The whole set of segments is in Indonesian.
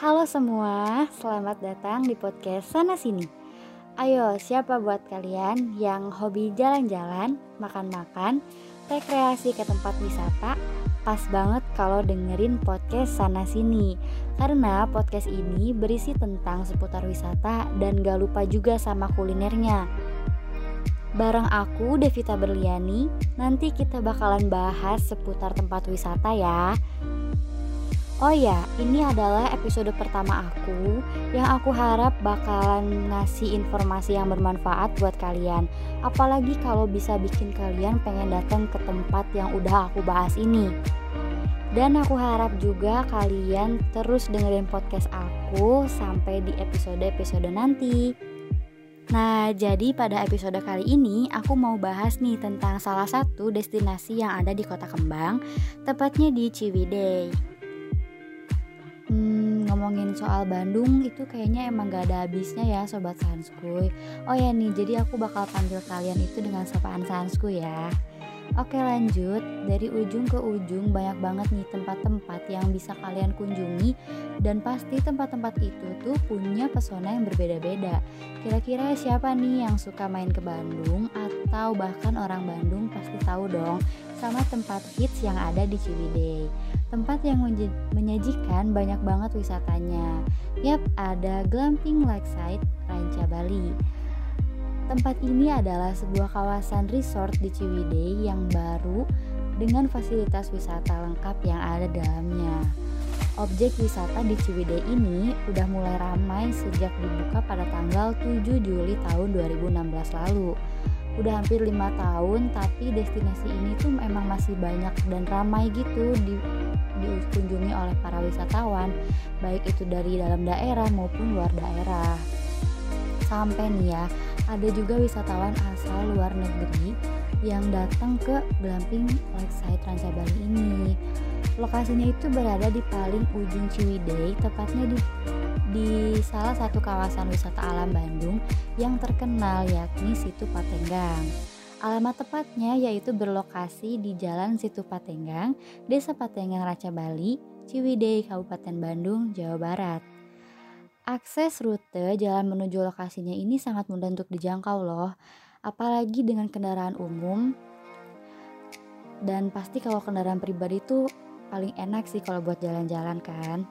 Halo semua, selamat datang di podcast Sana Sini. Ayo, siapa buat kalian yang hobi jalan-jalan, makan-makan, rekreasi ke tempat wisata? Pas banget kalau dengerin podcast Sana Sini Karena podcast ini berisi tentang seputar wisata dan gak lupa juga sama kulinernya Bareng aku Devita Berliani, nanti kita bakalan bahas seputar tempat wisata ya Oh ya, ini adalah episode pertama aku yang aku harap bakalan ngasih informasi yang bermanfaat buat kalian. Apalagi kalau bisa bikin kalian pengen datang ke tempat yang udah aku bahas ini. Dan aku harap juga kalian terus dengerin podcast aku sampai di episode-episode nanti. Nah, jadi pada episode kali ini aku mau bahas nih tentang salah satu destinasi yang ada di Kota Kembang, tepatnya di Ciwidey ngomongin soal Bandung itu kayaknya emang gak ada habisnya ya sobat Sanskuy. Oh ya nih jadi aku bakal panggil kalian itu dengan sapaan Sanskuy ya. Oke lanjut, dari ujung ke ujung banyak banget nih tempat-tempat yang bisa kalian kunjungi. Dan pasti tempat-tempat itu tuh punya pesona yang berbeda-beda. Kira-kira siapa nih yang suka main ke Bandung? Atau bahkan orang Bandung pasti tahu dong sama tempat hits yang ada di Ciwidey tempat yang menyajikan banyak banget wisatanya. Yap, ada Glamping Lakeside, Ranca Bali. Tempat ini adalah sebuah kawasan resort di Ciwidey yang baru dengan fasilitas wisata lengkap yang ada dalamnya. Objek wisata di Ciwidey ini udah mulai ramai sejak dibuka pada tanggal 7 Juli tahun 2016 lalu. Udah hampir lima tahun tapi destinasi ini tuh emang masih banyak dan ramai gitu di dikunjungi oleh para wisatawan baik itu dari dalam daerah maupun luar daerah. Sampai nih ya ada juga wisatawan asal luar negeri yang datang ke Glamping Lakeside Ranca Bali ini lokasinya itu berada di paling ujung Ciwidey tepatnya di di salah satu kawasan wisata alam Bandung yang terkenal yakni Situ Patenggang. Alamat tepatnya yaitu berlokasi di Jalan Situ Patenggang, Desa Patenggang Raca Bali, Ciwidey, Kabupaten Bandung, Jawa Barat. Akses rute jalan menuju lokasinya ini sangat mudah untuk dijangkau loh, apalagi dengan kendaraan umum. Dan pasti kalau kendaraan pribadi itu paling enak sih kalau buat jalan-jalan kan.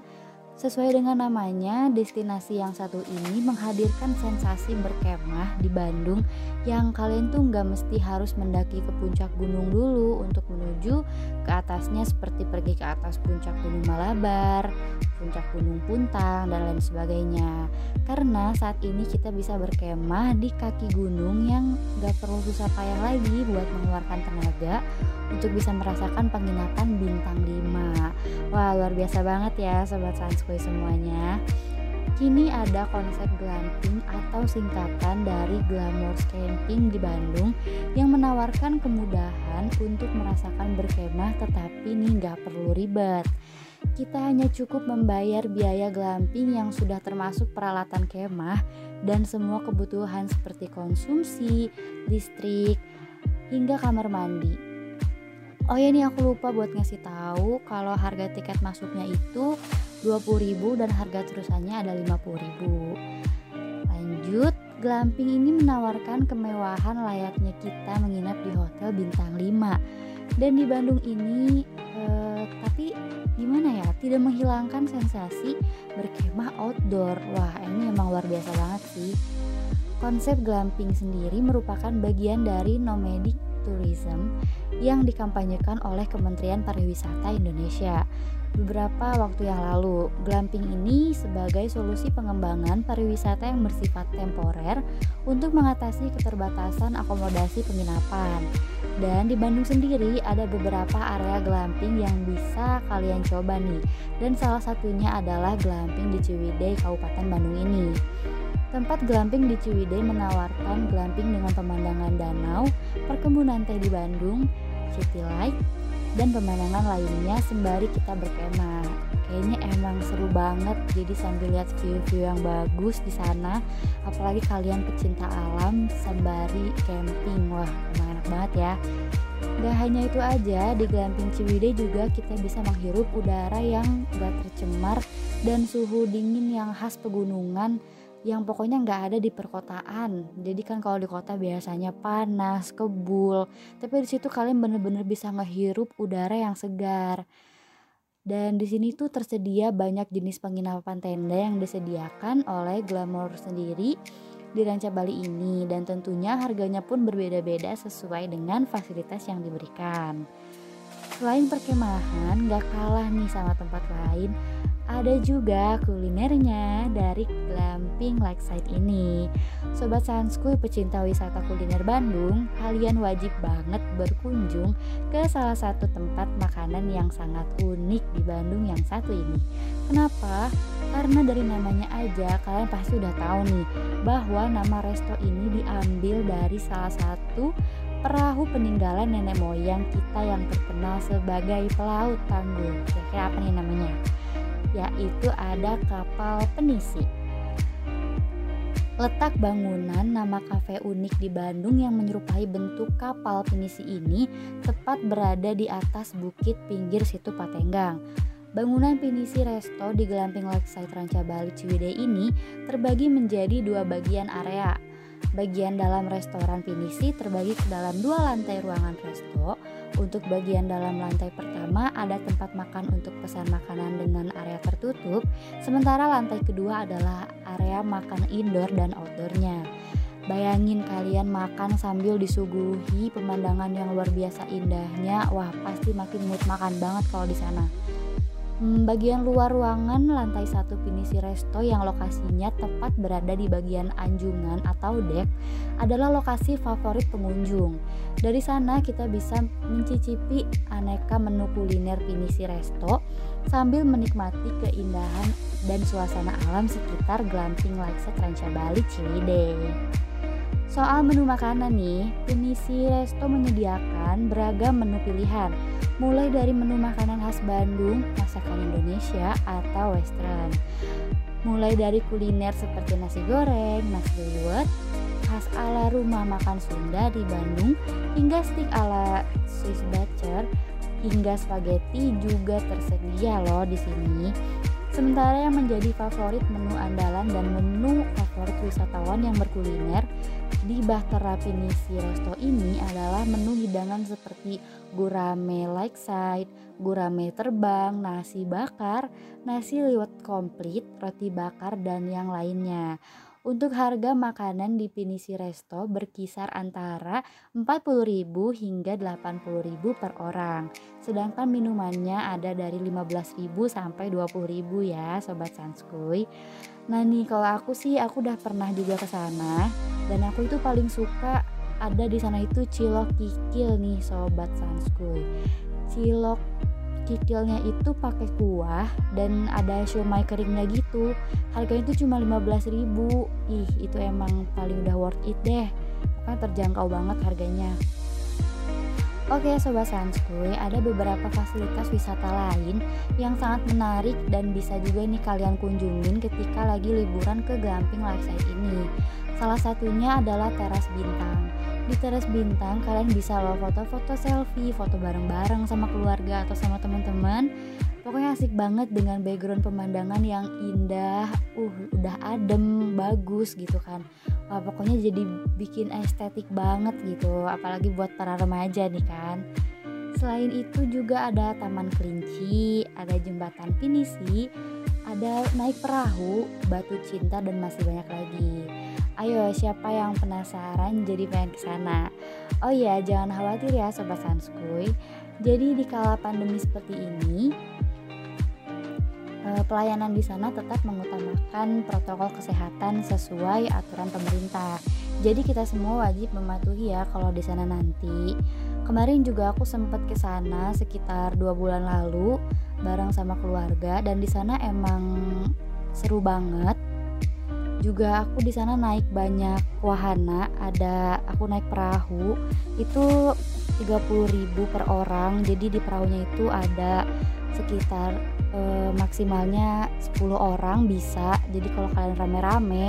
Sesuai dengan namanya, destinasi yang satu ini menghadirkan sensasi berkemah di Bandung yang kalian tuh nggak mesti harus mendaki ke puncak gunung dulu untuk menuju ke atasnya seperti pergi ke atas puncak gunung Malabar, puncak gunung Puntang, dan lain sebagainya. Karena saat ini kita bisa berkemah di kaki gunung yang nggak perlu susah payah lagi buat mengeluarkan tenaga untuk bisa merasakan penginapan bintang 5. Wah, luar biasa banget ya sobat Sans Kue semuanya. Kini ada konsep glamping atau singkatan dari Glamours Camping di Bandung yang menawarkan kemudahan untuk merasakan berkemah tetapi nih nggak perlu ribet. Kita hanya cukup membayar biaya glamping yang sudah termasuk peralatan kemah dan semua kebutuhan seperti konsumsi, listrik, hingga kamar mandi. Oh ya nih aku lupa buat ngasih tahu kalau harga tiket masuknya itu 20.000 dan harga terusannya ada 50.000. Lanjut, glamping ini menawarkan kemewahan layaknya kita menginap di hotel bintang 5. Dan di Bandung ini eh, tapi gimana ya? Tidak menghilangkan sensasi berkemah outdoor. Wah, ini emang luar biasa banget sih. Konsep glamping sendiri merupakan bagian dari nomadic tourism yang dikampanyekan oleh Kementerian Pariwisata Indonesia beberapa waktu yang lalu. Glamping ini sebagai solusi pengembangan pariwisata yang bersifat temporer untuk mengatasi keterbatasan akomodasi penginapan. Dan di Bandung sendiri ada beberapa area glamping yang bisa kalian coba nih. Dan salah satunya adalah glamping di Ciwidey, Kabupaten Bandung ini. Tempat glamping di Ciwidey menawarkan glamping dengan pemandangan danau, perkebunan teh di Bandung, city light, dan pemandangan lainnya sembari kita berkemah. Kayaknya emang seru banget jadi sambil lihat view-view yang bagus di sana, apalagi kalian pecinta alam sembari camping. Wah, emang enak banget ya. Gak hanya itu aja, di Glamping Ciwidey juga kita bisa menghirup udara yang gak tercemar dan suhu dingin yang khas pegunungan yang pokoknya nggak ada di perkotaan. Jadi kan kalau di kota biasanya panas, kebul, tapi di situ kalian bener-bener bisa ngehirup udara yang segar. Dan di sini tuh tersedia banyak jenis penginapan tenda yang disediakan oleh Glamour sendiri di Ranca Bali ini dan tentunya harganya pun berbeda-beda sesuai dengan fasilitas yang diberikan. Selain perkemahan, gak kalah nih sama tempat lain, ada juga kulinernya dari Glamping Lakeside ini. Sobat Sanskuy pecinta wisata kuliner Bandung, kalian wajib banget berkunjung ke salah satu tempat makanan yang sangat unik di Bandung yang satu ini. Kenapa? Karena dari namanya aja kalian pasti udah tahu nih bahwa nama resto ini diambil dari salah satu perahu peninggalan nenek moyang kita yang terkenal sebagai pelaut tangguh. Kira-kira apa nih namanya? Yaitu ada kapal penisi. Letak bangunan nama kafe unik di Bandung yang menyerupai bentuk kapal penisi ini tepat berada di atas bukit pinggir situ Patenggang. Bangunan Pinisi Resto di Gelamping Lakeside Ranca Bali Ciwidey ini terbagi menjadi dua bagian area, Bagian dalam restoran Pinisi terbagi ke dalam dua lantai ruangan resto. Untuk bagian dalam lantai pertama ada tempat makan untuk pesan makanan dengan area tertutup, sementara lantai kedua adalah area makan indoor dan outdoornya. Bayangin kalian makan sambil disuguhi pemandangan yang luar biasa indahnya. Wah, pasti makin mood makan banget kalau di sana. Hmm, bagian luar ruangan lantai satu Pinisi Resto yang lokasinya tepat berada di bagian anjungan atau deck adalah lokasi favorit pengunjung. Dari sana kita bisa mencicipi aneka menu kuliner Pinisi Resto sambil menikmati keindahan dan suasana alam sekitar Glamping Lakeside Ranca Bali Ciwidey. Soal menu makanan nih, Pinisi Resto menyediakan beragam menu pilihan, mulai dari menu makanan khas Bandung, masakan Indonesia, atau western. Mulai dari kuliner seperti nasi goreng, nasi liwet, khas ala rumah makan Sunda di Bandung, hingga steak ala Swiss Butcher, hingga spaghetti juga tersedia loh di sini. Sementara yang menjadi favorit menu andalan dan menu favorit wisatawan yang berkuliner di Bahtera Pinisi Resto ini adalah menu hidangan seperti gurame lakeside, gurame terbang, nasi bakar, nasi liwet komplit, roti bakar, dan yang lainnya. Untuk harga makanan di Pinisi Resto berkisar antara 40.000 hingga 80.000 per orang. Sedangkan minumannya ada dari 15.000 sampai 20.000 ya sobat Sanskuy. Nah nih kalau aku sih aku udah pernah juga ke sana dan aku itu paling suka ada di sana itu cilok kikil nih sobat Sanskuy. Cilok kikilnya itu pakai kuah dan ada siomay keringnya gitu. Harganya itu cuma 15 ribu. Ih itu emang paling udah worth it deh. Kan terjangkau banget harganya Oke Sobat Sanskuy, ada beberapa fasilitas wisata lain yang sangat menarik dan bisa juga nih kalian kunjungin ketika lagi liburan ke Glamping Lakeside ini. Salah satunya adalah teras bintang. Di teras bintang kalian bisa foto-foto selfie, foto bareng-bareng sama keluarga atau sama teman-teman. Pokoknya asik banget dengan background pemandangan yang indah, uh udah adem, bagus gitu kan. Wah, pokoknya jadi bikin estetik banget gitu apalagi buat para remaja nih kan. Selain itu juga ada taman kelinci ada jembatan pinisi ada naik perahu batu cinta dan masih banyak lagi. Ayo siapa yang penasaran jadi pengen ke sana oh iya jangan khawatir ya sobat sanskuy. Jadi di kala pandemi seperti ini pelayanan di sana tetap mengutamakan protokol kesehatan sesuai aturan pemerintah. Jadi kita semua wajib mematuhi ya kalau di sana nanti. Kemarin juga aku sempat ke sana sekitar dua bulan lalu bareng sama keluarga dan di sana emang seru banget. Juga aku di sana naik banyak wahana, ada aku naik perahu itu 30.000 per orang. Jadi di perahunya itu ada sekitar e, maksimalnya 10 orang bisa. Jadi kalau kalian rame-rame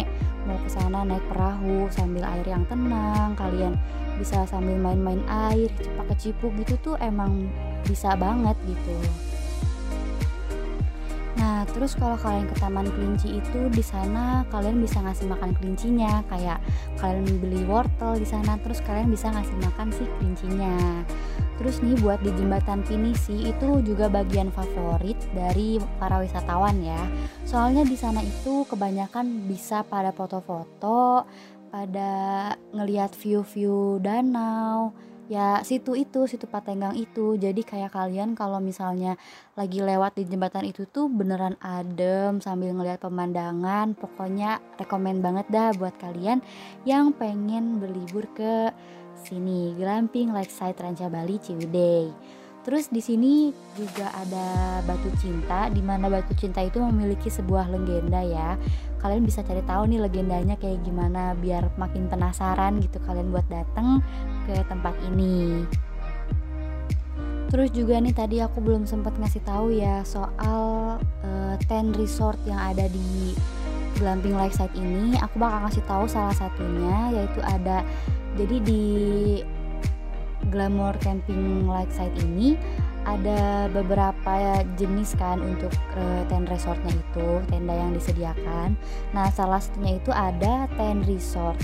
mau ke sana naik perahu sambil air yang tenang kalian bisa sambil main-main air cepak kecipuk gitu tuh emang bisa banget gitu. Nah, terus kalau kalian ke Taman Kelinci itu di sana kalian bisa ngasih makan kelincinya, kayak kalian beli wortel di sana, terus kalian bisa ngasih makan si kelincinya. Terus nih buat di jembatan Pinisi itu juga bagian favorit dari para wisatawan ya. Soalnya di sana itu kebanyakan bisa pada foto-foto, pada ngelihat view-view danau, ya situ itu situ Patenggang itu jadi kayak kalian kalau misalnya lagi lewat di jembatan itu tuh beneran adem sambil ngeliat pemandangan pokoknya rekomen banget dah buat kalian yang pengen berlibur ke sini Glamping Lakeside Ranca Bali Ciwidey Terus di sini juga ada batu cinta, di mana batu cinta itu memiliki sebuah legenda ya. Kalian bisa cari tahu nih legendanya kayak gimana biar makin penasaran gitu kalian buat datang ke tempat ini. Terus juga nih tadi aku belum sempat ngasih tahu ya soal uh, ten resort yang ada di Glamping Lakeside ini. Aku bakal ngasih tahu salah satunya yaitu ada jadi di Glamour Camping Lakeside ini ada beberapa jenis kan untuk uh, resortnya itu tenda yang disediakan. Nah salah satunya itu ada tent resort.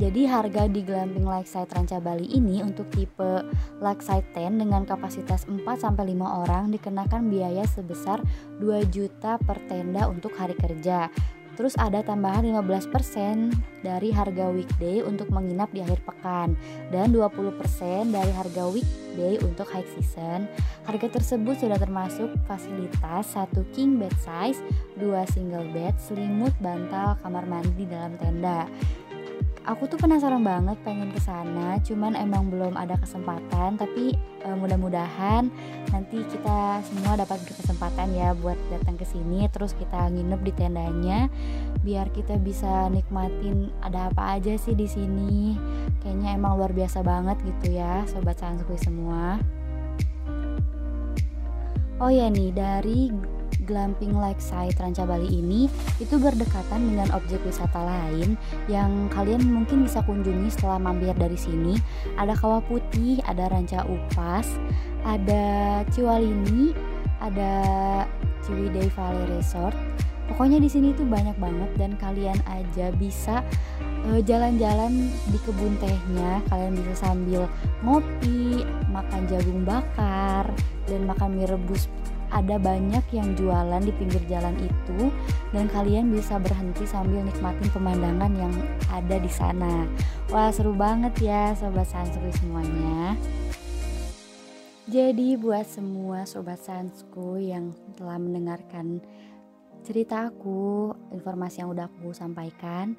Jadi harga di Glamping Lakeside Ranca Bali ini untuk tipe Lakeside Tent dengan kapasitas 4 sampai 5 orang dikenakan biaya sebesar 2 juta per tenda untuk hari kerja. Terus ada tambahan 15% dari harga weekday untuk menginap di akhir pekan dan 20% dari harga weekday untuk high season. Harga tersebut sudah termasuk fasilitas satu king bed size, dua single bed, selimut, bantal, kamar mandi di dalam tenda aku tuh penasaran banget pengen ke sana cuman emang belum ada kesempatan tapi e, mudah-mudahan nanti kita semua dapat berkesempatan ya buat datang ke sini terus kita nginep di tendanya biar kita bisa nikmatin ada apa aja sih di sini. Kayaknya emang luar biasa banget gitu ya sobat sanskui semua. Oh ya nih dari Glamping Lakeside Ranca Bali ini itu berdekatan dengan objek wisata lain yang kalian mungkin bisa kunjungi setelah mampir dari sini. Ada Kawah Putih, ada Ranca Upas, ada Ciwalini, ada Ciwidey Valley Resort. Pokoknya di sini tuh banyak banget dan kalian aja bisa eh, jalan-jalan di kebun tehnya. Kalian bisa sambil ngopi, makan jagung bakar, dan makan mie rebus ada banyak yang jualan di pinggir jalan itu dan kalian bisa berhenti sambil nikmatin pemandangan yang ada di sana. Wah, seru banget ya sobat Sansku semuanya. Jadi buat semua sobat Sansku yang telah mendengarkan cerita aku, informasi yang udah aku sampaikan,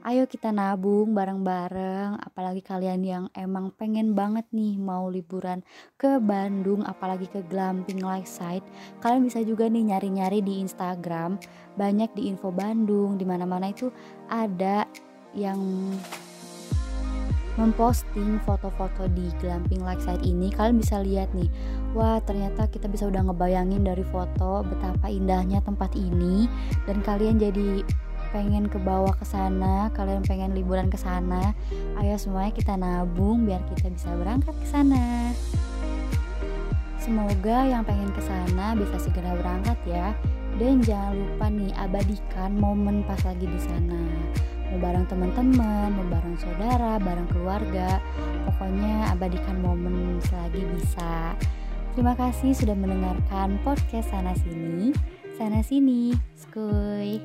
ayo kita nabung bareng-bareng apalagi kalian yang emang pengen banget nih mau liburan ke Bandung apalagi ke Glamping Lakeside. Kalian bisa juga nih nyari-nyari di Instagram banyak di info Bandung di mana-mana itu ada yang memposting foto-foto di Glamping Lakeside ini. Kalian bisa lihat nih wah ternyata kita bisa udah ngebayangin dari foto betapa indahnya tempat ini dan kalian jadi pengen ke bawah ke sana, kalian pengen liburan ke sana, ayo semuanya kita nabung biar kita bisa berangkat ke sana. Semoga yang pengen ke sana bisa segera berangkat ya. Dan jangan lupa nih abadikan momen pas lagi di sana. Mau bareng teman-teman, mau bareng saudara, bareng keluarga. Pokoknya abadikan momen selagi bisa. Terima kasih sudah mendengarkan podcast sana sini. Sana sini, skuy.